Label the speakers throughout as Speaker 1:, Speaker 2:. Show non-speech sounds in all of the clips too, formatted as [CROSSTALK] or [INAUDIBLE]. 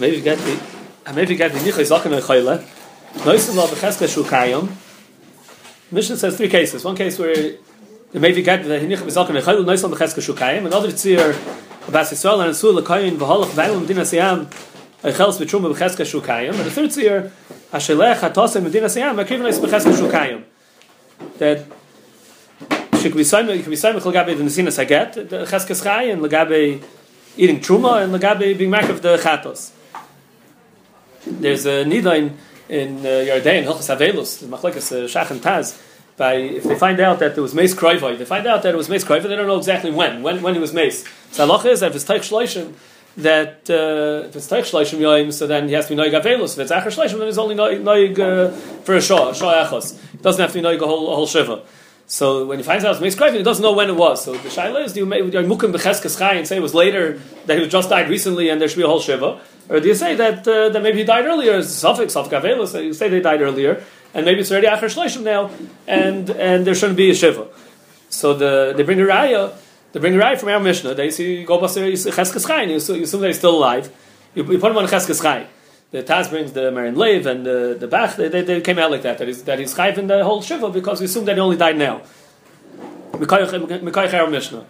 Speaker 1: maybe get the maybe get the nichay zaken chayle. Noisim. Mishnah says three cases. One case where maybe get the nichay zaken chayle noisim b'cheska shukayim. Another tzir about Yisrael and Sul lekayin v'halach v'ayim medina siyam echels b'trum b'cheska shukayim. And the third tzir ashelech hatosem medina siyam akriv noisim b'cheska shukayim. That she could be signed, you could be signed with Lagabe the Nesinas Haget, the Cheskes Chai, and Lagabe eating Truma, and Lagabe being Mak of the Chatos. There's a Nida in, uh, Yardain, Hilchas Avelus, the Machlekas uh, Shach and Taz, by, if they find out that there was Mace Kroivoi, they find out that it was Mace Kroivoi, they don't know exactly when, when, when he was Mace. So Allah is that if it's Teich Shloishim, that uh, if it's Teich Shloishim Yoim, so then he has to be Noig Avelus. If it's Acher Shloishim, then he's only Noig uh, for a Shah, a Shah. It doesn't have to be Noig a whole, a whole Shiva. So when he finds out it's Meis he doesn't know when it was. So the Shaila is, do you mukim b'cheskes chai and say it was later, that he just died recently and there should be a whole Shiva? Or do you say that, uh, that maybe he died earlier, Suffolk, Suffolk Avelis, you say they died earlier, and maybe it's already Acher Shleishim now, and, and there shouldn't be a Shiva. So the, they bring a Raya, they bring a Raya from our Mishnah, they see, go Basir Cheskes chai, and you assume that he's still alive, you, you put him on Cheskes chai the Taz brings the Marin Lev and the, the Bach, they, they, they, came out like that, that he's, that he's chayv in the whole Shiva because we assume that he only died now. Mishnah.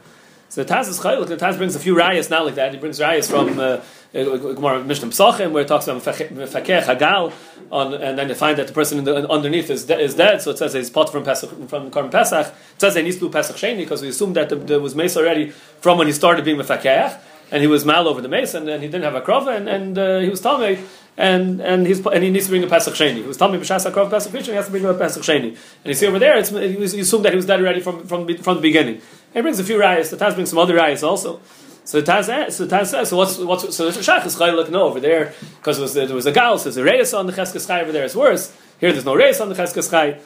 Speaker 1: So the Taz is chaylik, the Taz brings a few rayas not like that, he brings rayas from uh, Gemara Mishnah Pesachim, where it talks about Mefakeh Hagal, on, and then you find that the person the, underneath is, de- is dead, so it says he's pot from Pesach, from Karm Pesach, it says they need to do Pesach Sheni, because we assume that there was mace already from when he started being Mefakeh, and he was mal over the mace, and, and he didn't have a krova, and, and uh, he was Tameh, and and he's and he needs to bring a Pesach Sheni. He was telling me B'shas Hakrov Pesach Rishon, he has to bring a Pesach Sheni. And you see over there, it's, you assume that he was dead already from from from the beginning. And he brings a few rayas. The Taz brings some other rayas also. So the Taz, eh, so the Taz says, so what's what's so the Shach is Chaylak no over there because was, there was a gal, so there's a reyes on the Cheskes Chai over there. It's worse. Here there's no reyes on the Cheskes Chai.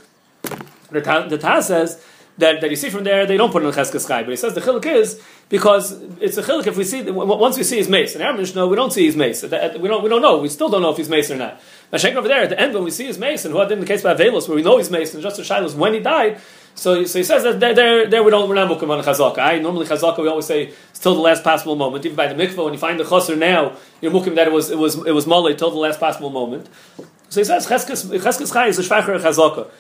Speaker 1: The Taz, the Taz says that, that you see from there, they don't put in the Cheskes Chai. But he says the chiluk is because it's a chiluk if we see once we see his mace. In our Mishnah, we don't see his mace. We don't we don't know. We still don't know if he's mace or not. Shaykh over there at the end when we see his mace, and did in the case by Avelos, where we know he's mace, and just the shilos when he died. So, so he says that there, there, there we don't we're not mukim on chazaka. I normally chazaka we always say till the last possible moment. Even by the mikvah, when you find the chaser now, you're mukim that it was it was it was mole till the last possible moment. So he says cheskes chai is a shvacher chazaka.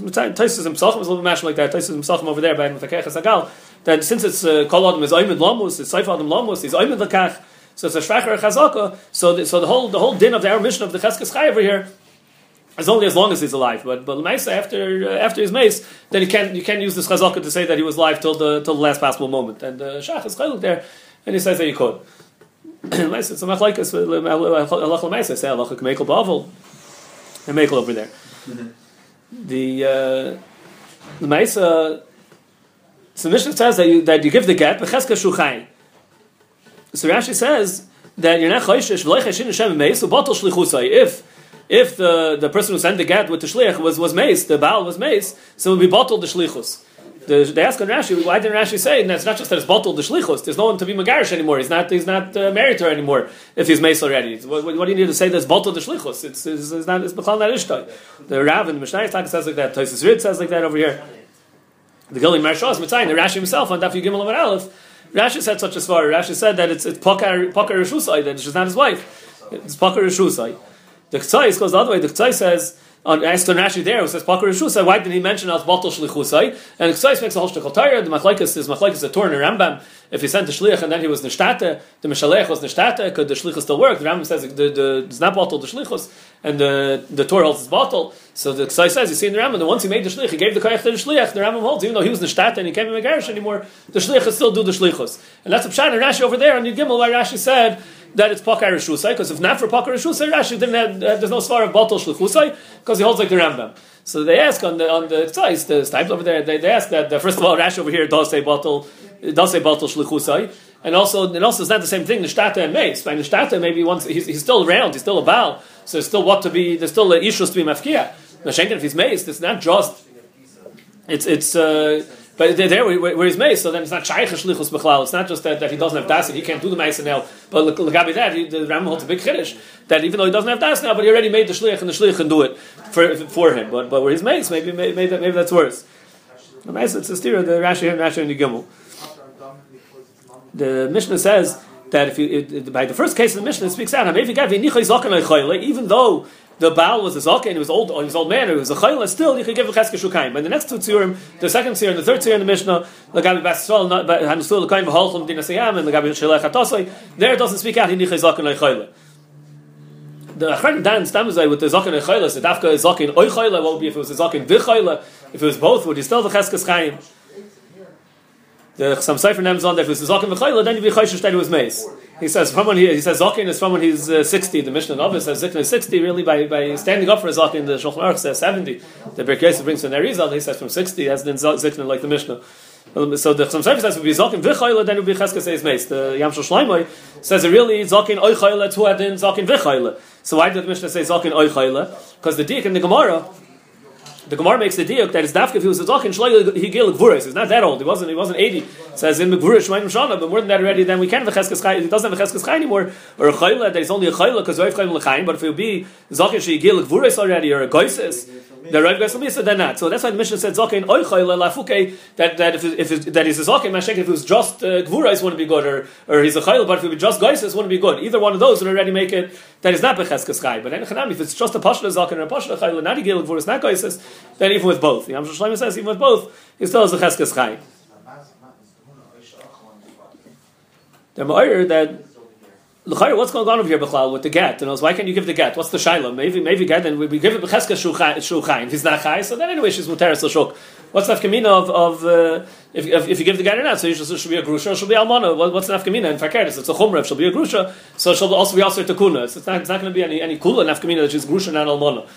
Speaker 1: Taisus himself was a little bit like that. Taisus himself over there by Mefakech Sagal. That since it's uh, Kol Adam is Oimid Lamus, it's Seif Adam Lamus, he's Oimid Lakach. So it's a Shvacher Chazaka. So the, so the whole the whole din of the our mission of the Cheskes Chai over here is only as long as he's alive. But but Maisa after uh, after his mace, then you can't you can't use this Chazaka to say that he was alive till the till the last possible moment. And uh, Shach is Chaylik there, and he says that you could. It's a machlaikas. Allah Maisa say Allah Mekel Bavel and Mekel over there. Mm-hmm the uh, the Maisa. So the Mishnah says that you, that you give the get becheska shuchayin. So Rashi says that you're not chayshish v'leichishin Hashem meis ubatel shlichusay. If if the, the person who sent the get with the shlich was was mace, the baal was mace, so it would be bottled the shlichus the, they ask on Rashi, why didn't Rashi say? And it's not just that it's bottled the shlichus. There's no one to be megarish anymore. He's not. He's not uh, married to her anymore. If he's mace already, what, what, do you need to say? That's bottled the shlichus. It's, it's, it's not. It's b'chal not ishtai. The Rav in the Mishnah says like that. Tosis Rid says like that over here. The Gilin Marshal is The Rashi himself on Daf Gimel Amar Aleph. Rashi said such a svar. Rashi said that it's it's pakar pakar that she's not his wife. It's pakar rishusai. The Chtzai goes the other way. The Chtzai says Oh, on asked on Rashi there, who says Pakar Rishusai, why didn't he mention as Batal Shlichusai? And Ksais makes a whole shtickle tire. The Machlaikas is Machlaikas a Torn Rambam. If he sent the Shliach and then he was Nishtate, the Mishalech was Nishtate, could the Shlichus still work? The Rambam says the, the, it's not Batal the Shlichus, and the, the Torah holds it's Batal. So the Ksai says, you see in the Rambam, that once he made the Shlich, he gave the Kayach to the Shliach, the Rambam holds, even though he was Nishtate and he can't be Megarish anymore, the Shliach could still do the Shlichus. And that's a Pshat in Rashi over there on Yud Gimel, where Rashi said, that it's Pakar Rishusai, because if not for Pakar Rishusai, Rashi didn't have, uh, there's no svar of Batal Shlichusai, because he holds like the Rambam. So they ask on the on the size the types over there. They, they ask that the, first of all, Rashi over here does say Batal, does say Batal Shlichusai, and also and also it's not the same thing. The Shtata and Mace. By the Shtata, maybe once he's, he's still around, he's still a Baal, so there's still what to be. There's still issues to be mafkia. Now, Shenkin, if he's Mace, it's not just. It's it's. Uh, but there, where, where he's made, so then it's not shaykh shlichus b'chlal. It's not just that, that he doesn't have das he can't do the ma'aser now. But at that, he, the Ram holds a big chiddush that even though he doesn't have das now, but he already made the shlich and the shlich can do it for, for him. But but where he's made, maybe maybe, maybe that's worse. The ma'aser it's a steer the Rashi and Rashi and the Gimel. The Mishnah says that if you it, by the first case of the Mishnah, speaks out. Even though the Baal was a Zaken, and he was old, he was old man, he was a Chayla, still you could give a Cheske Shukayim. And the next two tzirim, the second and the third tzir in the Mishnah, the Gabi Basol, Hanustul, the Kaim V'Holchum, Dina Seyam, and the Gabi Shelech HaTosai, there it doesn't speak out, Hinichai Zaken Chayla. The Achron Dan Stamazai with the Zaken Chayla, the Dafka is Zaken Oy Chayla, what would be if it was a Zaken V'Chayla, if it was both, would he still the Cheskes Chaim? The Chassam Sofer names on that if it was Zaken V'Chayla, then you'd be Chayshish that it was Mace. He says from when he, he says Zakin is from when he's uh, 60. The Mishnah Novice says Zakin is 60 really by, by standing up for Zakin. The Shulchan Aruch says 70. The Berkes brings from Nerizal. He says from 60 as then Zakin like the Mishnah. Um, so the Chassam Sofer says would be Zakin v'chayla then it would be Cheskes says Meis. The Yam Shul says it really Zakin oichayla to add in Zakin v'chayla. So why did the Mishnah say Zakin oichayla? Because the Dik in the Gemara the Gemara makes the diuk that his dafka if he was a shloig he gil gvuris. He's not that old. He wasn't. He wasn't eighty. It says in gvuris shmeinim shana. But more than that already, then we can't have a cheskes chay. He doesn't have a cheskes chay anymore. Or a chayla that is only a chayla because roiv chayim l'chaim. But if would be zachin she gil gvuris already or a goises. The Rav Misa then not. So that's why the Mishnah said Zaken Oichayla Lafuke that that if if it, that is a Zaken Mashek if it was just uh, Gvurais wouldn't be good or or he's a Chayil but if it was just Geises wouldn't be good. Either one of those would already make it that is not Becheskes Chai. But if it's just a Pashla Zaken or a Pashla Chayil not a Gil Gvurais not Geises then even with both. The Yam Shlomo says even with both he still has a Cheskes Chai. The Ma'ir that what's going on over here, Bechlal, with the get? You know, why can't you give the get? What's the shaila? Maybe, maybe get, and we, give it b'cheska shuchayin. If he's not chai, so then anyway, she's muteris l'shuk. What's nafkamina of, of uh, if, if, if, you give the get or not? So should, should be a grusha, or she'll be almana. What, what's nafkamina? In fakeris, it's a chumra. She'll be a grusha, so she'll also be also a takuna. It's, it's not, it's not going to be any any kula nafkamina that she's grusha not almana.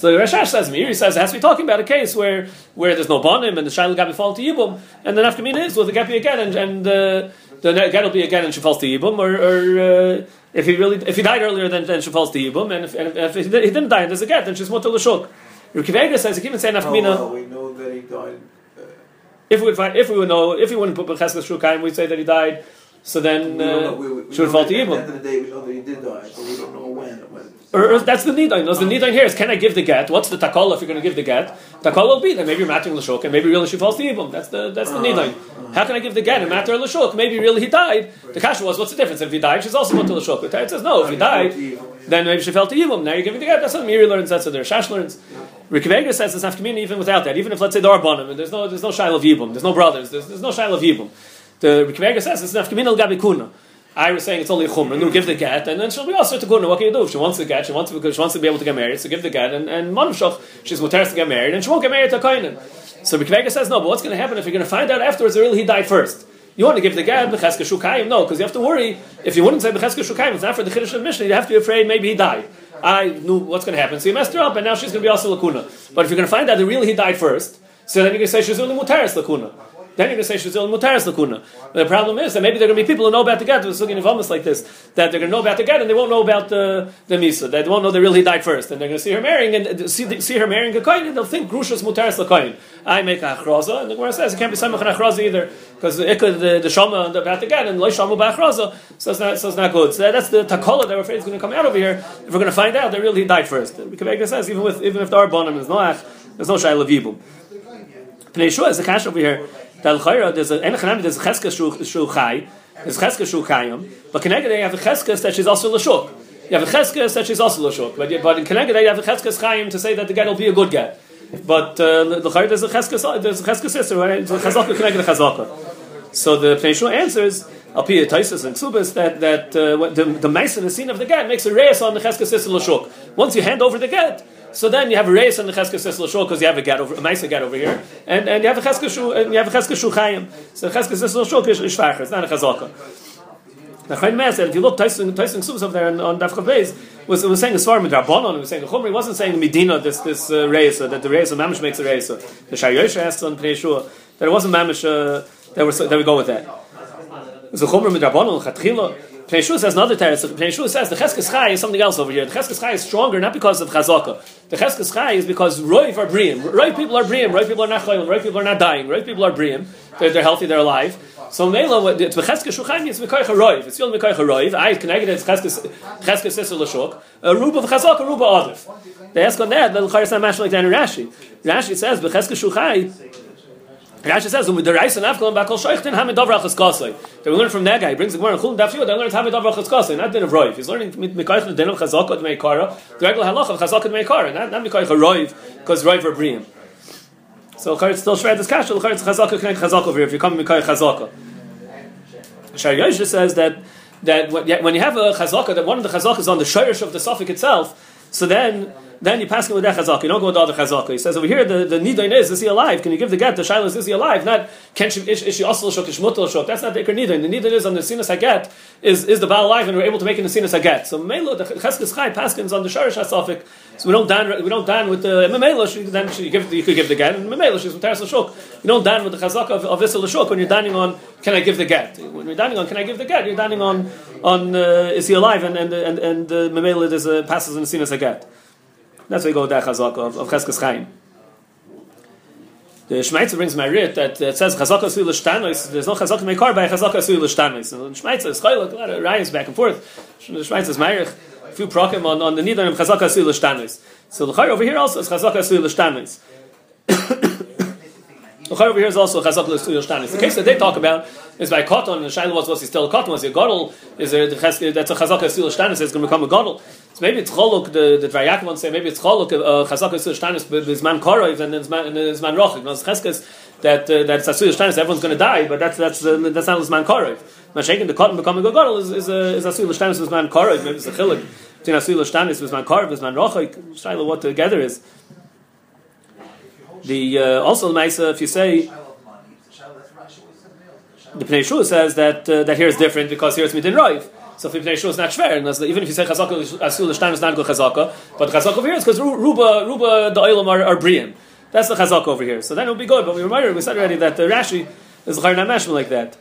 Speaker 1: So the Rashash says, Meir, he says, it has to be talking about a case where, where there's no bonim and the shaila gabi fall to yibum, and the nafkamina is, with the gabi again, and, and uh, the will be again and she falls to yibum, or, or uh, if he really, if he died earlier, then, then she falls to Yibum, and if, and if, he didn't die and there's a get, then she's mutter l'shuk. Rukivega says, he can even say nafkamina.
Speaker 2: Oh, we know that he died. Uh,
Speaker 1: if we would find, if we would know, if we wouldn't put b'cheskas shukayim, we'd say that he died. So then uh,
Speaker 2: we, we,
Speaker 1: she would fall to
Speaker 2: At the end of the day, we know that he did die, but we don't know when. when.
Speaker 1: Or, that's the nidain. No, the nidain here is can I give the get? What's the takala if you're going to give the get? Takala will be that maybe you're matching l'shuk and maybe really she falls to Yibum. That's the that's the nidain. How can I give the get and matter l'shuk? Maybe really he died. The kasha was what's the difference? If he died, she's also mutter l'shuk. But it says no. If he died, then maybe she fell to Yibum. Now you're giving the get. That's what Miri learns. That's what their Shash learns. Rikavega says it's nafkamina even without that. Even if let's say there are bonim and there's no there's no shail of Yibum. There's no brothers. There's, there's no shail of Yibum. The Rikavega says it's nafkamina al kuna. I was saying it's only a chumrah. No, give the get, and then she'll be also to go. What can you do? If she wants the get, she wants to because she wants to be able to get married. So give the get, and and manavshach, she's muteris to get married, and she won't get married to koinen. So Rikvega says no. But what's going to happen if you're going to find out afterwards that really he died first? You want to give the get b'cheska shukayim? No, because you have to worry. If you wouldn't say b'cheska shukayim, it's not for the chiddush of Mishnah. You have to be afraid maybe he died. I knew what's going to happen, so you messed her up, and now she's going to be also lakuna. But if you're going to find out that really he died first, so then going to say she's only muteris lakuna. Then you're going to say she's only mutaris lakuna. The problem is that maybe there are going to be people who know about the who's looking at almost like this, that they're going to know about the get and they won't know about the the misa. They won't know they really died first, and they're going to see her marrying and uh, see, see her marrying a kohen, and they'll think grushas mutaris lakoyin. I make a achraza, and the Gemara says it can't be samach an achraza either because the the, the shama about the get and loy shama ba'achraza, so it's not so it's not good. So that's the takola that we're afraid is going to come out over here. If we're going to find out that really died first, Kavega says even with even if there are bonim, there's no ach, there's no shayla vibum. Pnei Shua is a cash over here that l'chayra there's a enechanami there's a cheskes shu chai there's cheskes shu chayim but connected you have a cheskes that she's also l'shuk you have a cheskes that she's also l'shuk but but in connected you have a cheskes chayim to say that the get will be a good get. But uh, l'chayra there's a cheskes there's a cheskes sister right? The chazaka connected chazaka. So the Pnei answers Al Pi Taisus and Ksubas that that uh, the the in the scene of the get makes a reyes on the cheskes sister l'shuk once you hand over the get so then you have a race on the Cheskes Sisla because you have a get over a Maisa get over here, and, and you have a Cheskes and you have a Cheskes Shu Chayim. So Cheskes Sisla Shul is Shvacher. It's not a Chazaka. The Chayin Meir said, if you look, Tyson Tyson Ksubas over there on, on Daf Chav was was saying a Svarim with Rabbanon. He was saying the Chumri wasn't saying Medina this this uh, reisa that the reisa Mamish makes a reisa. The Shayosh asked on Pnei Shua that it wasn't Mamish uh, that we that we go with that. A Chumri with Rabbanon Chatchila. Pnei Shua says another teretz. Pnei Shua says the Cheskes Chai is something else over here. The Cheskes Chai is stronger not because of Chazaka. The Cheskes Chai is because Roiv are Briim. Roiv people are Briim. Roiv people are not Chayim. Roiv people are not dying. Roiv people are Briim. They're, they're healthy. They're alive. So Mela, it's Cheskes Shuchaim. It's Mekoich Roiv. It's still Mekoich Roiv. I connected it's Cheskes Cheskes Lashuk. A Ruba of Chazaka, Ruba Adif. They ask on that. The Chayr is not matched like in Rashi. Rashi says Becheskes Shuchai. Rashi says, "Umid deraisa nafkalim bakol shoichtin hamid davrachas kasei." They learn from that guy. He brings the Gemara and Chulin Daf Yud. They learn hamid davrachas kasei, not din of roiv. He's learning mikoich the din of chazaka to meikara, the regular halacha of chazaka to meikara, not not mikoich roiv because roiv are briim. So Chayr still shred this kasha. Chayr it's chazaka connect chazaka over here. If you come mikoich chazaka, Shari Yosha says that that when you have a chazaka, that one of the chazakas is on the shirish of the suffix itself, so then then you pass it with that chazaka. You don't go with the other chazaka. He says over here the the nidain is is he alive? Can you give the get? The shaila is is he alive? Not can she is, is she also shok ishmutal shok? That's not the ikar nidain. The nidain is on the sinus haget is is the baal alive and we're able to make it in the sinus haget. So melo the cheskes chai paskins on the sharish hasafik. So we don't dan we don't dan with the memelo. Then she give you could give the get and memelo she's with teres shok. You don't dan with the chazaka of, of isel shok when you're dining on. Can I give the get? When you're dining on, can I give the get? You're dining on on uh, is he alive and and and and uh, memelo is uh, passes in the sinus haget. That's why we go with that chazaka of, of Cheskes Chaim. The Shmeitzer brings my writ that it says chazaka sui l'shtanos. There's no chazaka meikar by chazaka sui l'shtanos. And Shmeitzer is chaylik, a lot of riots back and forth. The Shmeitzer is meirich, a few prokim on, on the nidan of chazaka sui l'shtanos. So the over here also is chazaka sui l'shtanos. [COUGHS] The over here is also chazaka sui l'shtanos. The case that they talk about is by and the shaila was, was he still a cotton? Was he a gadol? Is there, the, that's a chazaka sui l'shtanos, it's going to become a gadol. So maybe it's choluk. The the Dvar wants to say maybe it's choluk. Uh, Chazaka Yisrael Shtanis Bizman Korov and then and Zman Rochik. No, Cheskes that uh, that Sasuyah Shtanis everyone's going to die, but that's that's uh, that's not Zman Korov. Mashaking the cotton becoming a gadol is is a is Asuyah Shtanis Bizman Korov. Maybe it's a chiluk between Asuyah Shtanis Bizman Korov Bizman Rochik. Shaila what together is. The uh, also Maisa if you say. The Pnei Shul says that uh, that here is different because here it's midin roiv. So if Ibn is not shver, even if you say chazaka asul l'shtam is not good chazaka, but chazaka over here is because ruba ruba the oilam are, are brian. That's the chazaka over here. So then it would be good. But we remember we said already that the Rashi is chayr namashma like that.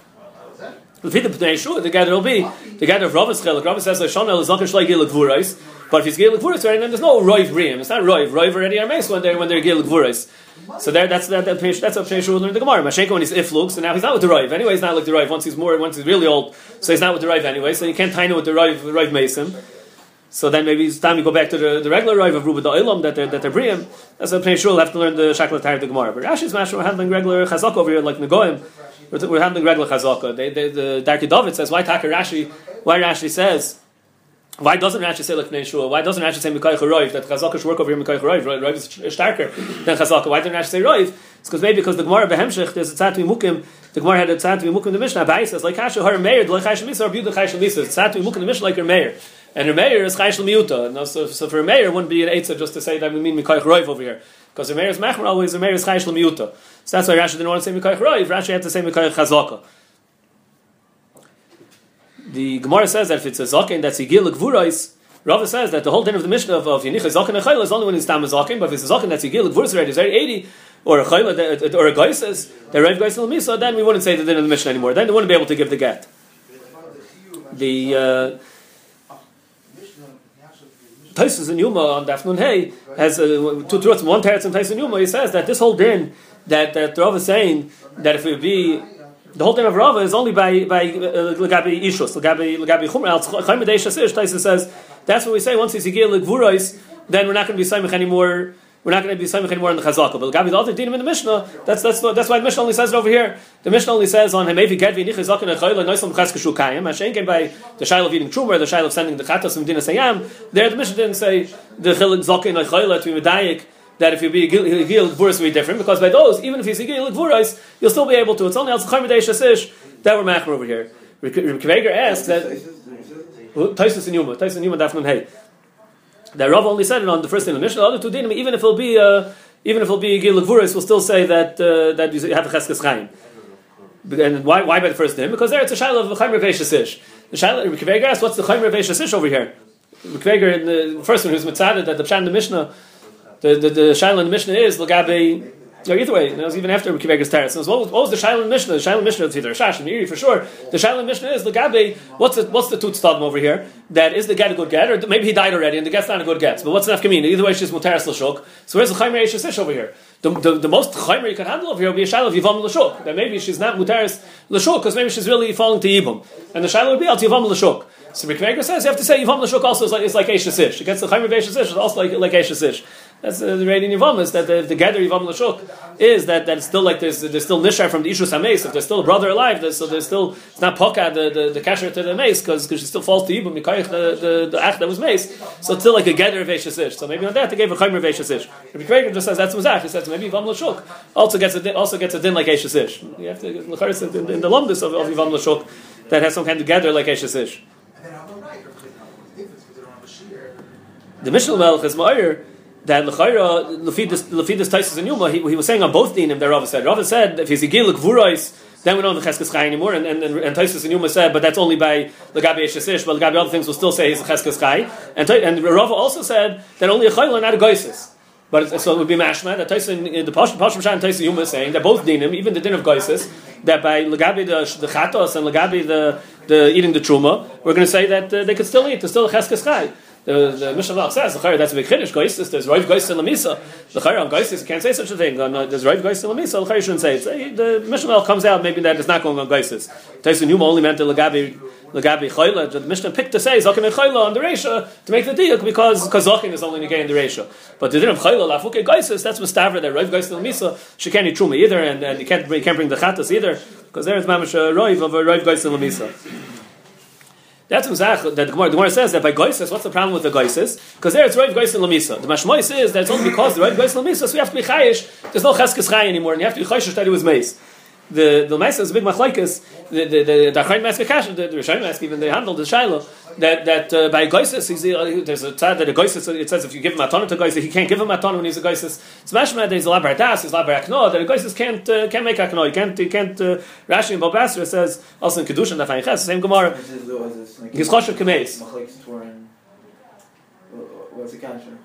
Speaker 1: The fit the Yeshua, the gather will be the gather of Rav Chelik. Rav says Shonel is not going to but if he's gil gvurais, then there's no roiv brian. It's not roiv. Roiv already are mace when they're when they're gil gvurais. So there, that's that, that that's what Pnei will learn the Gemara. Masheka when he's iflux, and now he's not with the Rive. Anyway, he's not like the Rive. Once he's more, once he's really old, so he's not with the Rive anyway. So you can't tie him with the Rive, Rive Mason. So then maybe it's time to go back to the, the regular Rive of Ruba the Olam that they're that they're Briam. That's what Pnei will have to learn the Shakla Tire of the Gemara. But Rashi's Mash we're handling regular Chazak over here like Negoim. We're, we're handling regular Chazaka. They, they, the Darki David says why Taka Rashi? Why Rashi says why doesn't Rashi say like Shua? Why doesn't Rashi say Mikaych Roiv that Chazaka should work over here Mikaych Roiv? Roiv is starker than Chazaka. Why didn't Rashi say Roiv? It's because maybe because the Gemara Behemshech there's a tzat mukim. The Gemara had a tzat mukim the Mishnah. Bai says like Hashem her Meir the Chayshel Misa or the Chayshel Misa. Tzat mukim the Mishnah like her Meir. And her Meir is Chayshel Miuta. No, so, so for her it wouldn't be an Eitzah just to say that we mean Mikaych Roiv over here. Because her Meir is Mechmer always her Meir is Chayshel Miuta. So that's why Rashi didn't want to say Mikaych Roiv. Rashi had to say Mikaych Chazaka. The Gemara says that if it's a zaken that's Yigil Gvurais, Rava says that the whole din of the Mishnah of, of Yenicha Zaken Echayla is only when he's Tam Zaken, but if it's a Zaken that's Yigil Gvurais already, is already 80, or a Chayla, or a Gaisis, the Rev Gaisis Misa, then we wouldn't say the din of the Mishnah anymore. Then they wouldn't be able to give the get. The uh, Taisus and Yuma on Dafnun Hey has uh, two truths. One teretz in Taisus and Yuma, he says that this whole din that that Rav is saying that if it be the whole thing of Rava is only by by uh, legabi ishus, legabi legabi chumra. Chaim Taisa says that's what we say. Once he's yigil legvurais, then we're not going to be saimich anymore. We're not going to be saimich anymore in the chazaka. But legabi the other dinim in the Mishnah, that's that's that's why the Mishnah only says it over here. The Mishnah only says on hemevi gedvi nichazaka nechayla noislam cheskashu kayim. Hashem came by the shail of eating truma, the shail of sending the chatas from dinas sayam. There the Mishnah didn't say the chilik zakin nechayla to be medayik that if you be a Gil Gvuras will be different, because by those, even if you see Gil Gvuras, you'll still be able to. It's only Chaimedei Shasish that we're Machmer over here. Kveger asks that. Taisus and Yuma, Taisus and Yuma Dafnun Hey. That Rav only said it on the first in the Mishnah. The other two dinim, even if it'll be, uh, even if it'll be Gil Gvuras, we'll still say that uh, that you have a Cheskes Chaim. And why, why by the first name? Because there it's a Shiloh of Chaimer Veishasish. The Shiloh, Kveger asks, what's the Chaimer Veishasish over here? Kveger, the first one who's mitzaded that the Pshan the Mishnah the the, the shaila Mishnah is Lagabe. Or either way, it was even after Kivegas Teretz. So what was, what was the shaila Mishnah? The shaila Mishnah is either Shash and Iri for sure. The shaila Mishnah is Lagabe. What's the what's the tut stadm over here? That is the get a good get, or maybe he died already and the get's not a good get. But what's enough kamina? Either way, she's mutaris l'shuk. So where's the chaymer yeshasish over here? The, the, the most chaymer you can handle over here will be a shaila of yivam l'shuk. That maybe she's not mutaris l'shuk because maybe she's really falling to yibum, and the shaila would be al yivam l'shuk. So Rikveger says you have to say Yivam Lashuk also is like, is like Eishasish. Against the Chaymer of also like, like Eishasish. That's uh, the rating Yivam is that the, the gather Yivam Lashuk is that, that it's still like there's, there's still Nishar from the Ishus HaMeis. If there's still a brother alive, there's, so there's still, it's not Poka, the, the, the Kasher to the Mace, because she still falls to Yibam, Mikayach, the, the, the Ach that was Mace. So it's still like a gather of Eishasish. So maybe on that they gave a Chaymer of Eishasish. Rabbi Krager just says that's Muzach. He says maybe Yivam Lashuk also gets a din, also gets a din like Eishasish. You have to, look in, in the Lumdus of, of Yivam Lashuk that has some kind of gather like Eishasish.
Speaker 3: And then I'm right, or difference because they don't have a shear.
Speaker 1: The Mishnah Melech is Ma'ir that L'chayra, Lefidus Taisus and Yuma, he, he was saying on both dinim that Rava said. Rava said, if he's a Gil Gvurais, then we don't have the Cheskes Chai anymore, and, and, and, and Taisus and Yuma said, but that's only by Lagabi Eshesish, but Lagabi other things will still say he's a Cheskes Chai. And, and Rava also said that only a Chayla, not a Goisis. But so it would be mashma that Tyson, the Pashim Pashim and Tyson Yuma is saying that both dinim, even the din of Goisis, that by Lagabi the, the Chatos and Lagabi the, the eating the Truma, we're going to say that uh, they could still eat, there's still a Cheskes Chai. The, the Mishnah says, the that's a big Kiddush, Goisis, there's Rav Goisis Lamisa. The Chayr on Goisis, can't say such a thing. On, uh, there's Rav Goisis Lamisa, the Chayr shouldn't say it. The Mishnah comes out, maybe that it's not going on Goisis. Tyson Yuma only meant the Lagabi, Lagabi Chayla. The Mishnah picked to say, Zakim and Chayla on the Resha to make the deal because because is only negating the Resha. But the din of Chayla, Lafuke Goisis, that's Mustavra, that Rav Goisis Lamisa, she can't eat Truma either, and, and you can't, you can't bring the Chatas either, because there is Mamash uh, Rav of a Rav Goisis and Lamisa. That's exactly that the Gemara, the Gemara says that by Goises, what's the problem with the Goises? Because there it's Rav Gois and Lamisa. The Mashmois is that it's only because the Rav Gois and Lamisa, so we have to be Chayish, there's no Cheskes Chay anymore, and you have to be Chayish that it was Mace. The the Mace is a big machlaikas. The the the the Achrein Mask Kash, the the Rishayim Mask even they handled the Shiloh that that uh, by Goises he's uh, there's a tzad that a Goises it says if you give him atana to Goises he can't give him atana when he's a Goises. It's mashma there's a labar das, he's labar akno that a Goises can't uh, can't make akno. He can't he can't. Uh, Rashi and Babasra says also in kedusha and Dafayin Ches same Gemara.
Speaker 2: This is the- was this, like,
Speaker 1: He's choshev kameis.
Speaker 2: Turin. What's the kasher?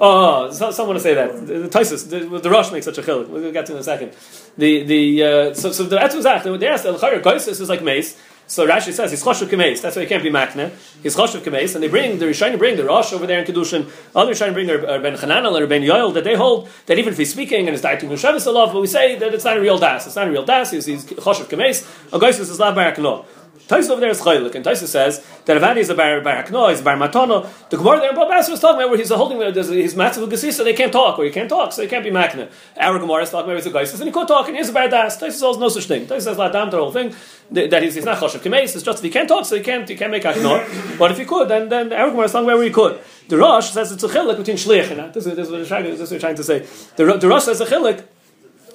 Speaker 1: Oh, so, someone to say that. The, Taisus, the, the makes such a chiluk. We'll get to in a second. The the uh, so so the Etzuzach, they asked the Chayr is like mace. So Rashi says he's choshev kameis. That's why he can't be makne. He's choshev kameis, and they bring the Rishonim bring the Rosh over there in kedushin. Other Rishonim bring are, are Ben Chananel or Ben Yoel that they hold that even if he's speaking and it's da'iting Shabbos alav, but we say that it's not a real das. It's not a real das. He's, he's choshev kameis. A Goisis is lav barakno. Taisus over there is chaylik, and Taisus says that Avadi is a bar barakno, is a bar matano. The Gemara there in Bab Basra is talking about where he's holding he's massive gesisa, so they can't talk, or he can't talk, so he can't be makna. Our Gemara is talking about he's a geisis, and he could talk, and he's a bar das. Taisus holds no such thing. Taisus says ladam the whole thing that he's, he's not choshev kemeis. It's just if he can't talk, so he can't he can't make akno. but if he could, then then our Gemara is talking about where he could. The Rosh says it's a chilik between shlich and that. This is, this is what we're trying, to say. The, the Rosh says a chilik.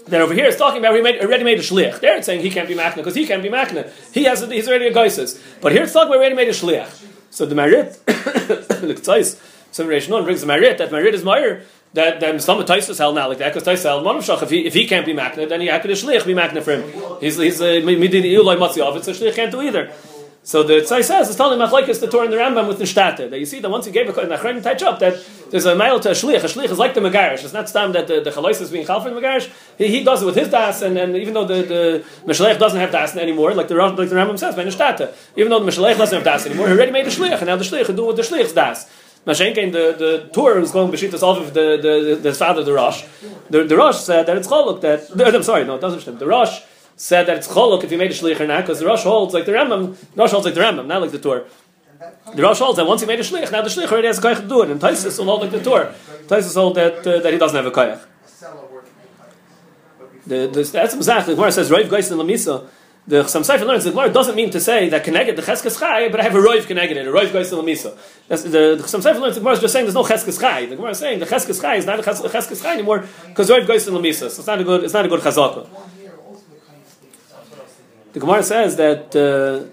Speaker 1: Then over here it's talking about made, already made a shliach. There it's saying he can't be makna because he can't be makna. He has a, he's already a geisis. But here it's talking about already made a shliach. So the marit, [COUGHS] the tzais, so Reish brings the marit that marit is meyer that that some of Taisus held now like that because Taisus held Manavshach if he if he can't be makna then he had to a shliach be makna for him. He's he's a midin iloi matzi of it so shliach can't do either. So the Tzai says it's telling Machlekes the Torah in the Rambam with Nishtate that you see that once he gave a in Achrein touch up that there's a mile to a shlich. A shlich is like the Megarish. It's not stam that the, the Chalois is being chalfin Megarish. He, he does it with his das, and, and even though the the Mishalech doesn't have das anymore, like the like the Rambam says by Nishtate, even though the Mishalech doesn't have das anymore, he already made a shlich, and now the shlich will do with the shlich's das. Mashenkein, the the Torah is going b'shitas off of the the the, the father the Rosh. The, the Rosh said that it's choluk that. [LAUGHS] I'm sorry, no, it doesn't stem. The Rosh said that it's choluk if you made a shlich or not, because the Rosh holds like the Rambam. The Rosh holds like the Rambam, not like the Torah. The Rosh holds that once he made a shlich, now the shlich already has a koyach to do it, and Taisus will hold like the Torah. Taisus hold that uh, that he doesn't have a koyach. The, the, that's exactly the Gemara says Roiv Geis and Lamisa. The some Sefer learns the Gemara doesn't mean to say that connected the Cheskes Chai, but I have a Roiv connected it, a Roiv Geis and Lamisa. That's the, the some Sefer learns the Gemara is just saying there's no Cheskes Chai. The Gemara is saying the Cheskes Chai is not a Ches- a Cheskes Chai anymore because Roiv Geis and Lamisa. So it's not a good it's not a good Chazaka.
Speaker 3: one here also the kind of thing.
Speaker 1: The Gemara says that. Uh,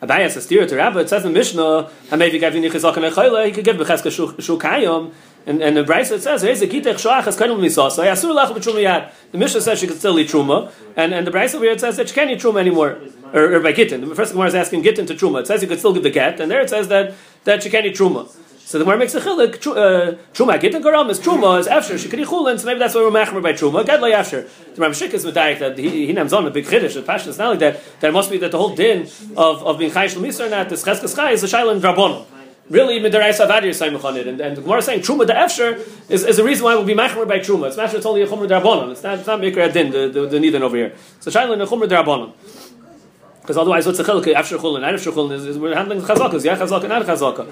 Speaker 1: Abaya says steer to Rabbi. It says in Mishnah, "Hamevi gavin yichizak and. He could give becheska shukayim, and and the Brisa it says, "Here's a kitech shoach has kainul misasa." So asur lach b'truma yad. The Mishnah says she could still eat truma, and and the Brisa over here says that she can't eat truma anymore, or, or by gittin. The first Gemara is asking gittin to truma. It says you could still give the get, and there it says that that she can't eat truma. So the Gemara makes a chilik. tru- uh, Truma gittin karam is truma is after eat chulin. So maybe that's why we're machmer by truma. Get lay after. The Ramshik is medayik that he nams on a big chiddush. The passion is not like that. That must be that the whole din of of being chayish l'misar not this cheskes chai is a shayla drabonon. Really, midaraisa vadir sayim on it, and and the Gemara is saying truma the after is, is the reason why we'll be machmer by truma. It's machmer it's only a chumra drabonon. It's not it's not mikra din the the, the nidin over here. So shayla in a chumra drabonon. Because otherwise, what's the chiluk after chulin? After chulin is, is we're handling chazakas. Yeah, chazaka, not chazaka.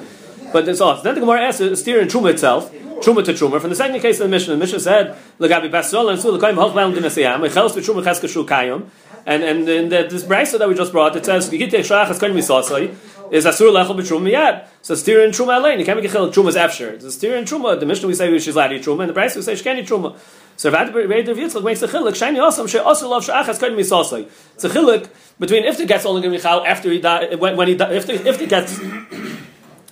Speaker 1: But it's off. Then the Gemara asks steer in Truma itself, Truma to Truma. From the second case of the Mishnah, the Mishnah said, "Legabi basol and sul lekayim hochbaum dinasiyam echels v'truma cheska shu kayim." And and in the, this brisa that we just brought, it says, "Gite shach has kayim misasai." Is asur lechel b'truma miyad. So steer in Truma alain. You can't make a chiluk. Truma's after. It's a steer in Truma. The Mishnah we say she's to Truma, and the brisa we say eat Truma. So Rav Rav Yitzchak makes a chiluk. Shiny also she also love shach has kayim misasai. It's a chiluk between if the gets only going to be chal after he die when, when he if the if the gets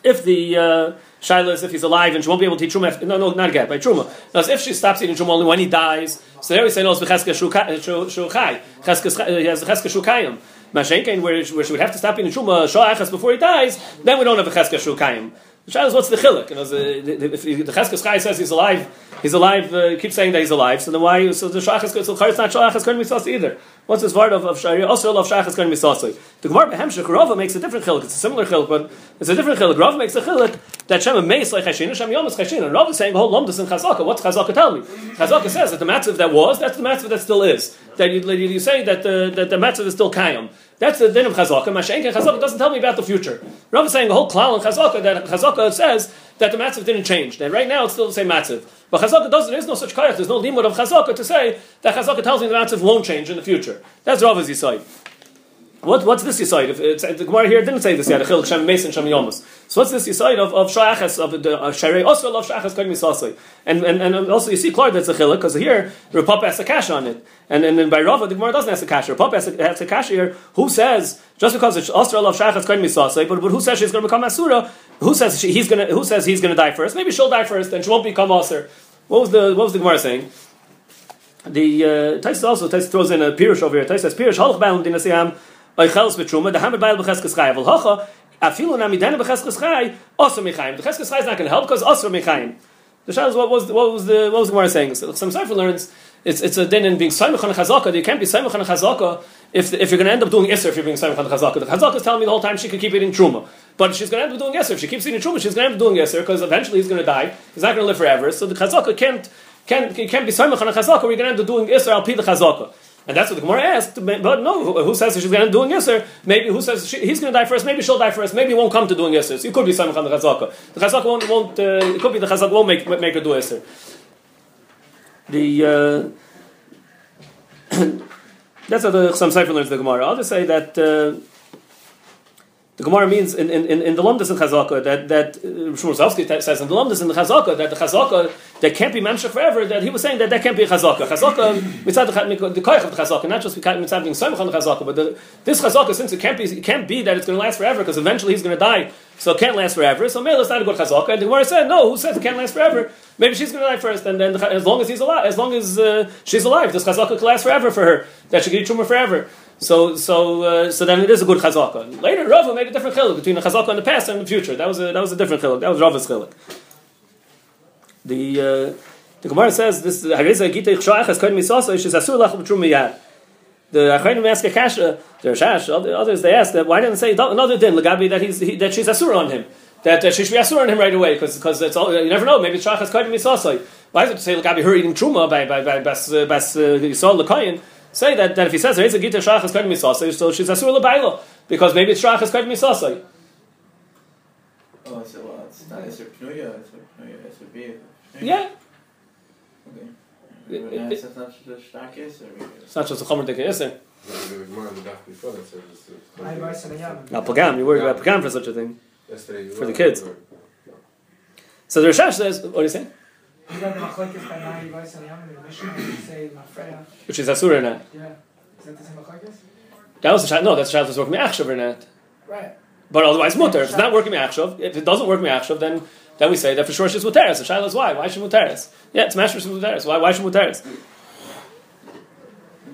Speaker 1: if the uh, Shaila is if he's alive and she won't be able to eat Truma. No, no, not again, by Truma. Now, if she stops eating Truma only when he dies, so there we say, no, it's Becheska Shuchai. He has Becheska Shukayim. Mashenkein, where, where she would have to stop eating Truma Sha'achas before he dies, then we don't have a Becheska Shukayim. The Shaila is what's the chiluk? You know, the, if the Chai says he's alive, he's alive, uh, keeps saying that he's alive, so then why, so the Shachas, so it's not Shachas Kohen Misas either. What's this word of, of Shari? Also, of Shachas Kohen Misas. The Gemara Behemshech Rava makes a different chiluk. It's a similar chiluk, but it's a different chiluk. Rava makes a chiluk that Shem Meis like Chashin, Shem Yom is. And Rava is saying, hold Lomdus in Chazaka. What's Chazaka tell me? Chazaka says that the matzav that was, that's the matzav that still is. That you, you say that the, that the matzav is still Kayam. That's the din of Chazaka. Mashenka Chazaka doesn't tell me about the future. Rav is saying the whole klal in Chazaka that Chazaka says that the matzav didn't change. That right now it's still the same matzav. But Chazaka doesn't. There is no such kayach. There's no limud of Chazaka to say that Chazaka tells me the matzav won't change in the future. That's Rav's side. What, what's this side? If it's, the Gemara here didn't say this yet. Achil Shem Mason Shem Yomus. So what's this side of of Shayachas of the uh, Sharei also of Shayachas Kodim Misasai? And and and also you see clear that's a chiluk because here the has a cash on it, and and then by Rava the Gemara doesn't have a cash. The has a, has a cash here. Who says just because it's also of Shayachas Kodim but but who says she's going to become Asura? Who says she, he's going to? Who says he's going to die first? Maybe she'll die first, and she won't become Asur. What was the what was the Gemara saying? The uh, Tais also Tais throws in a pirush over here. Tais says pirush halach bound in asiyam oichels betruma the hamad bayil b'cheskes chay avol hacha afilu namidena b'cheskes chay also michayim. The cheskes chay is not going to help because also michayim. The shal is what was what was the what was the Gemara saying? So some Sefer learns it's it's a din in being saimach on chazaka. You can't be saimach on chazaka if if you're going to end up doing iser if you're being saimach on chazaka. The chazaka is telling me the whole time she could keep eating truma, but she's going to end up doing iser. If she keeps eating truma, she's going to end up doing iser because eventually he's going to die. He's not going to live forever. So the chazaka can't can't can't be saimach on chazaka. We're going to end up doing iser al the chazaka. And that's what the Gemara asked. But no, who, says she's going to doing Yisr? Maybe who says she, he's going to die first? Maybe she'll die first. Maybe he won't come to doing Yisr. So it could be Samach on the Chazaka. The Chazaka won't. won't uh, it could be the Chazaka won't make make her do Yisr. The uh, [COUGHS] that's how the some Sefer learns the Gemara. I'll just say that. Uh, the Gemara means in, in, in the Lumdus in Chazaka that that uh, says in the Lumdus in the Chazaka that the Chazaka that can't be Mamshach forever. That he was saying that that can't be a Chazaka. Chazaka mitzad the, koich of the Chazaka, not just mitzad being Samach on the Chazaka, but the, this Chazaka since it can't be it can't be that it's going to last forever because eventually he's going to die, so it can't last forever. So Mela is not a good Chazaka. And the Gemara said no. Who says it can't last forever? Maybe she's going to die first, and then the, as long as he's alive, as long as uh, she's alive, this Chazaka can last forever for her. That she can eat Truma forever. So, so, uh, so then it is a good chazaka. Later, Rava made a different chiluk between the chazaka in the past and the future. That was a, that was a different chiluk. That was Rava's chiluk. The uh, the Gemara says this. The Achronim ask a kasha. The Rashash, others they ask that why didn't say another din Lagabi that he's he, that she's Asur on him. That uh, she should be Asur on him right away because because it's all you never know. Maybe Shachas Kohen Misasa. Why is it to say Lagabi her eating truma by by by Bas Bas Yisrael Lekayin? Say that, that if he says there is a gita shachas kodim misasai, so she's asur lebailo because maybe it's shachas kodim misasai.
Speaker 2: Oh, so well, it's not Isser Pnuya, it's Pnuya, Isser Bia.
Speaker 1: Yeah,
Speaker 2: Okay.
Speaker 1: It-
Speaker 2: But
Speaker 1: it-
Speaker 2: that's not the Stark Isser.
Speaker 1: it's not just a chomer dika iser.
Speaker 4: The Gemara in the daf before that says it's,
Speaker 3: I a yam.
Speaker 1: Now pagam, you worry about pagam for such a thing. For the kids. So the Rashash says, what are you say?
Speaker 3: You got the machlekes by now, advice on a yam, and the Mishnah, you say mafreya.
Speaker 1: Which is asur or not?
Speaker 3: Yeah. Is that the same machlekes?
Speaker 1: That was a shach. No, that's a shach that's working me achshav or not.
Speaker 3: Right.
Speaker 1: But otherwise mutter. If it's not working me achshav, if it doesn't work me achshav, then then we say that for sure she's muteris. The shach is why? Why should muteris? Yeah, it's mashra she's muteris. Why? Why should muteris?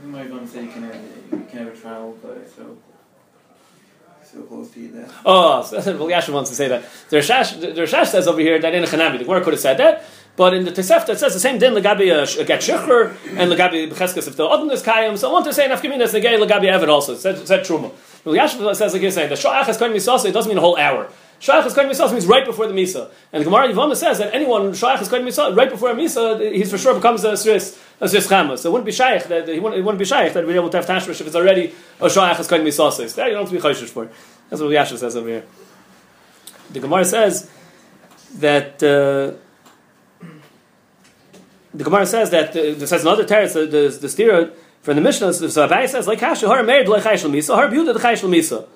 Speaker 2: You might going to say you can have, you can have a trial, but so so close to you that.
Speaker 1: Oh, so, [LAUGHS] well, Yashin wants to say that. The Rashash, the Rashash says over here that in a Chanami, the Gemara could have said that, but in the Tosefta it says the same din legabi a, a get shechur and legabi becheskes if the odin is kayim. So I want to say nafkamin is negay legabi evid also. It said, it said truma. Well, Yashin says like you're saying the shoach is kohen misasa. It doesn't mean a whole hour. Shoach is kohen misasa means right before the misa. And the Gemara Yivama says that anyone shoach is kohen misasa right before a misa, he's for sure becomes a sris a sris chama. So it wouldn't be shaykh that he wouldn't, it wouldn't be shaykh that we'd be able to have tashmish if it's already a shoach is kohen misasa. So you don't have to be chayshish for. That's what Yashin says over here. The Gemara says that uh, the Gemara says that uh, this has another teretz, the the, the stira from the Mishnah. So Abai says like Hashem, har married like Chayshel Misa, har Yehuda the Chayshel Misa.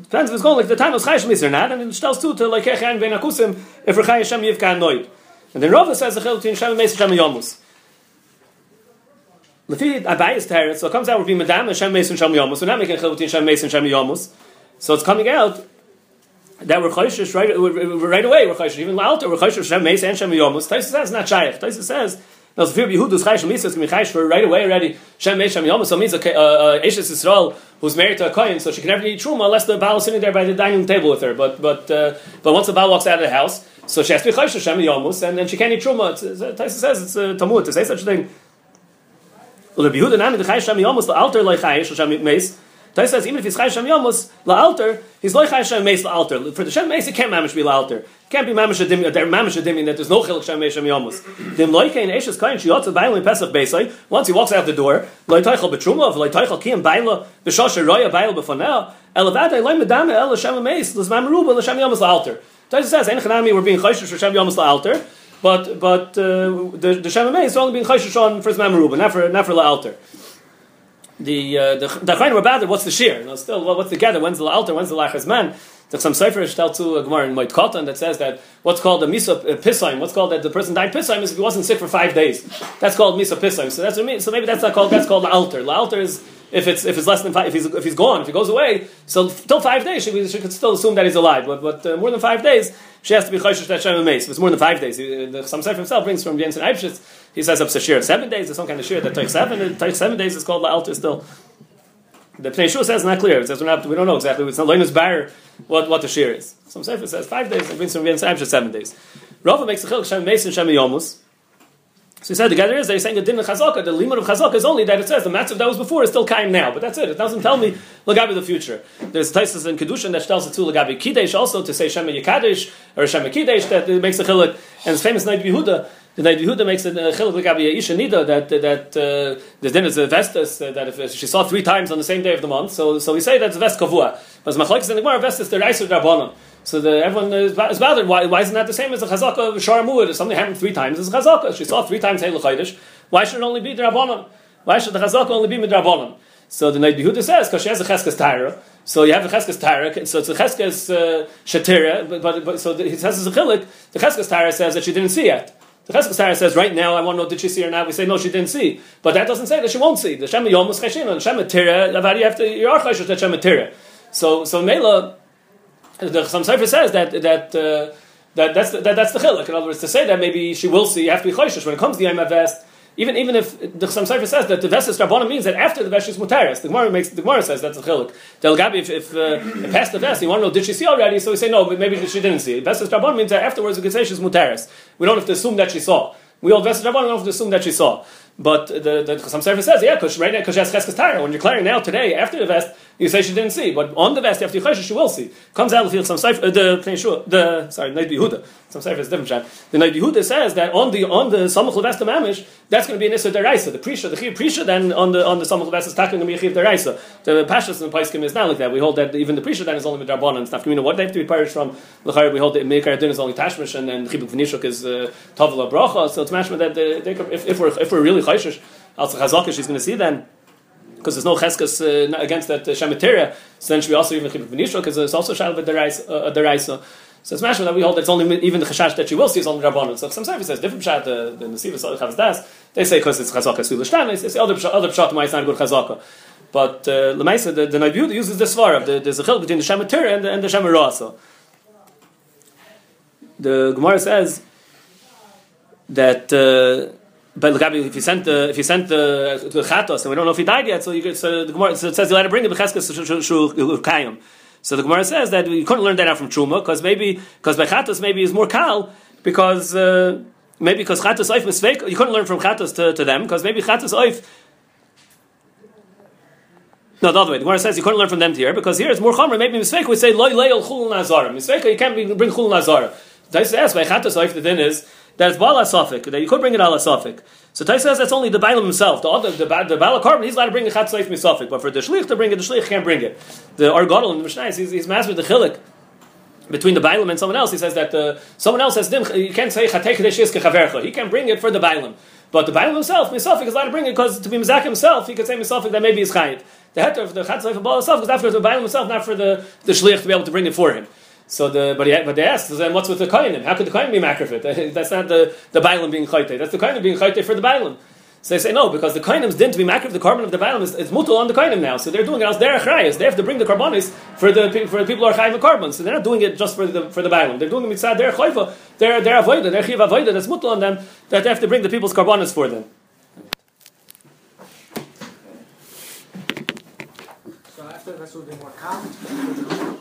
Speaker 1: Depends if it's going like the time was Chayshel Misa or not, and it tells too to like Echan ben Akusim if Rechai Hashem Yivkan Noid. And then Rava says the chil between Shem and Mesa Shem Yomus. Lefi Abayis teretz, so it comes out with being Madam and Shem Mesa Shem Yomus. We're not making chil between Shem Mesa and Shem Yomus. So it's coming out that we're choishish right, right away. We're choishish even louder. We're choishish Shem Meis and Shem Yomus. Taisa says not shaykh. Taisa says no. So if Misa, it's going to be chayish for right away already. Shem Meis Shem Yomus. So means a uh, uh, Yisrael who's married to a kohen, so she can never eat truma unless the Baal is sitting there by the dining table with her. But but uh, but once the Baal walks out of the house, so she has to be chayish Shem Yomus, and then she can't eat truma. Taisa says it's a tamud to say such a thing. Well, the Yehuda nami the chayish Shem Yomus the altar like chayish Shem Meis. Tais says even if he's chayish Shem Yomus la'alter, he's loy chayish Shem Meis la'alter. For the Shem Meis, it can't mamish be la'alter. Can't be mamish adim, mamish adim that there's no chiluk Shem Meis Shem Yomus. Dim loy kein eshes kain shiyotza bailim pesach beisai. Once he walks out the door, loy teichel betruma, loy teichel kiyam baila b'shosha roya baila b'fanel. Elavadei loy medame el Shem Meis l'zman meruba l'Shem Yomus la'alter. Tais says ein chanami we're being chayish for Shem Yomus la'alter. But but uh, the the Shem Meis is only being chayish on for Zman meruba, not for not for la'alter the uh, the were bad. What's the shear? Still, well, what's the gather? When's the altar? When's the lachas man? There's some sefer tell to Gemara in Moed Katan that says that what's called a misa uh, pisaim, what's called that the person died pisaim is if he wasn't sick for five days. That's called misa pisaim. So that's what I mean. So maybe that's not called that's called the altar. The altar is if it's if it's less than five, if he's if he's gone, if he goes away, so till five days, she, she could still assume that he's alive. But but uh, more than five days, she has to be chayshish that shem If it's more than five days, some sefer himself brings from Yonasan Eibschitz. He says up to shir seven days. There's some kind of shir that takes seven. It takes seven days. It's called the altar still. The Pnei Shua says not clear. It says we're not, we don't know exactly. It's not Loinus Bar what, what the shear is. Some Sefer says five days, and brings from Vienna seven days. Rava makes a chiluk Shem Mason Shem Yomus. So he said the gather is they're saying the din of chazaka, the limit of chazaka is only that it says the matzav that was before is still kaim now, but that's it. It doesn't tell me lagabi the future. There's taisus in kedushin that tells it to lagabi kidesh also to say shem yikadesh or shem kidesh that it makes a chiluk, and it's famous Noda B'Yehuda the Noda B'Yehuda makes a chiluk lagabi Isha Nida that that uh, the din is a vestus uh, that if she saw three times on the same day of the month, so so we say that's vest kavua. But machlekes in the Gemara vestus the reiser drabonon. So the, everyone is, bothered. Why, why isn't that the same as the chazaka of Sharamud? If something happened three times, it's chazaka. She saw three times Heilu Chaydish. Why should it only be drabonon? Why should the chazaka only be midrabonon? So the Noda B'Yehuda says because she has a cheskas tyra. So you have a cheskas tyra. So it's a cheskas uh, shatira. But, but, but so the, he says it's a chilik. The cheskas tyra says that she didn't see yet. The Cheskas Sarah says, right now, I want to know, did she see or not? We say, no, she didn't see. But that doesn't say that she won't see. The Shem Yom is Cheshin, and Shem you have to, you are Cheshish that Shem Tira. So, so Mela, the Chasam Sofer says that, that, uh, that that's the, that, that's the chiluk. In other words, to say that maybe she will see, you have to be choishish when it comes to the Yom Vest. Even even if the Chasam Sofer says that the vest is rabbanon means that after the vest is mutaris. The Gemara makes the Gemara says that's a chiluk. Del Gabi, if, if uh, the vest, you want to know did she see already? So we say no, but maybe she didn't see. Vest is rabbanon means that afterwards we can say she's mutaris. We don't have to assume that she saw. We all vested rabbanon don't have to assume that she saw. But the, the Chasam Sofer says, yeah, because right now, because she has cheskes. When you're clearing now today after the vest, you say she didn't see, but on the vest after you she will see. Comes out of some Sefer, uh, the the sorry, Noda B'Yehuda. Some Sefer is different. Shot. The Noda B'Yehuda says that on the on the Samach Levesta Mamish, that's going to be an Issa Deraisa. The Prisha, the Chiv Prisha, then on the on the Samach Levesta is talking to be a Chiv Deraisa. The Pashas and the Paiskim is not like that. We hold that even the Prisha then is only with Rabbanon and stuff. You know what they have to be perished from? L'chayr we hold that Meikar Din is only Tashmish and then Chibuk V'nishuk is uh, Tavla Bracha. So it's mashma that uh, they, if, if we're if we're really chayshish, also Chazaka she's going to see then because there's no cheskas uh, against that uh, shemitera, so then should be also even chibuk v'nishra because it's also shal with uh, deraisa. So it's mashma that we hold that it's only even the chashash that she will see is only rabbanon. So some service says different pshat uh, the nesiva chavas das. They say because it's chazaka sulishtan. They say other pshat, other pshat might not good chazaka. But uh, lemaisa the the Nabiud uses this svara. There's a chil between the shemitera and the, and the. The Gemara says that. Uh, but Gabi, if you sent the if you sent the to the chatos and we don't know if he died yet, so you so the Gemara so it says you let to bring the becheskas kayim. So the Gemara says that you couldn't learn that out from truma because maybe because by chatos maybe is more kal because uh, maybe because chatos oif misveik you couldn't learn from chatos to, to them because maybe chatos oif. No, the other way. The Gemara says you couldn't learn from them here because here it's more chomer. Maybe misveik would say loy leil chulun azara. Misveik you can't bring chulun azara. Taisa asks by chatos oif the din is that it's bala safik that you could bring it ala safik. So Taisa says that's only the Bailam himself. The other, the, the, the Bala he's allowed to bring a Chatzleif Misafik, but for the Shlich to bring it, the Shlich can't bring it. The Argadol in the Mishnah, he's, he's master the Chilik between the Bailam and someone else, he says that uh, someone else has dim. You can't say Chatei. He can bring it for the Bailam. But the Bailam himself, Misafik, is allowed to bring it because to be Mizak himself, he could say Misafik that maybe is Chayit. The heter of the Chatzai for Baal himself is for the Bailam himself, not for the, the Shliach to be able to bring it for him. So the but he, but they asked, then what's with the kohenim? How could the kohenim be makrafit? [LAUGHS] That's not the the bailam being chayte. That's the kohenim being chayte for the bailam. So they say no because the kohenim's didn't be makraf the korban of the bailam is it's mutal on the kohenim now. So they're doing it as their achrayas. They have to bring the korbanos for the for the people who are chayim korban. So they're not doing it just for the for the bailam. They're doing it mitzad their chayva. They're they're avoided. They're chiv avoided. That's mutal on them that they have to bring the people's korbanos for them.
Speaker 3: So after that's will be more calm.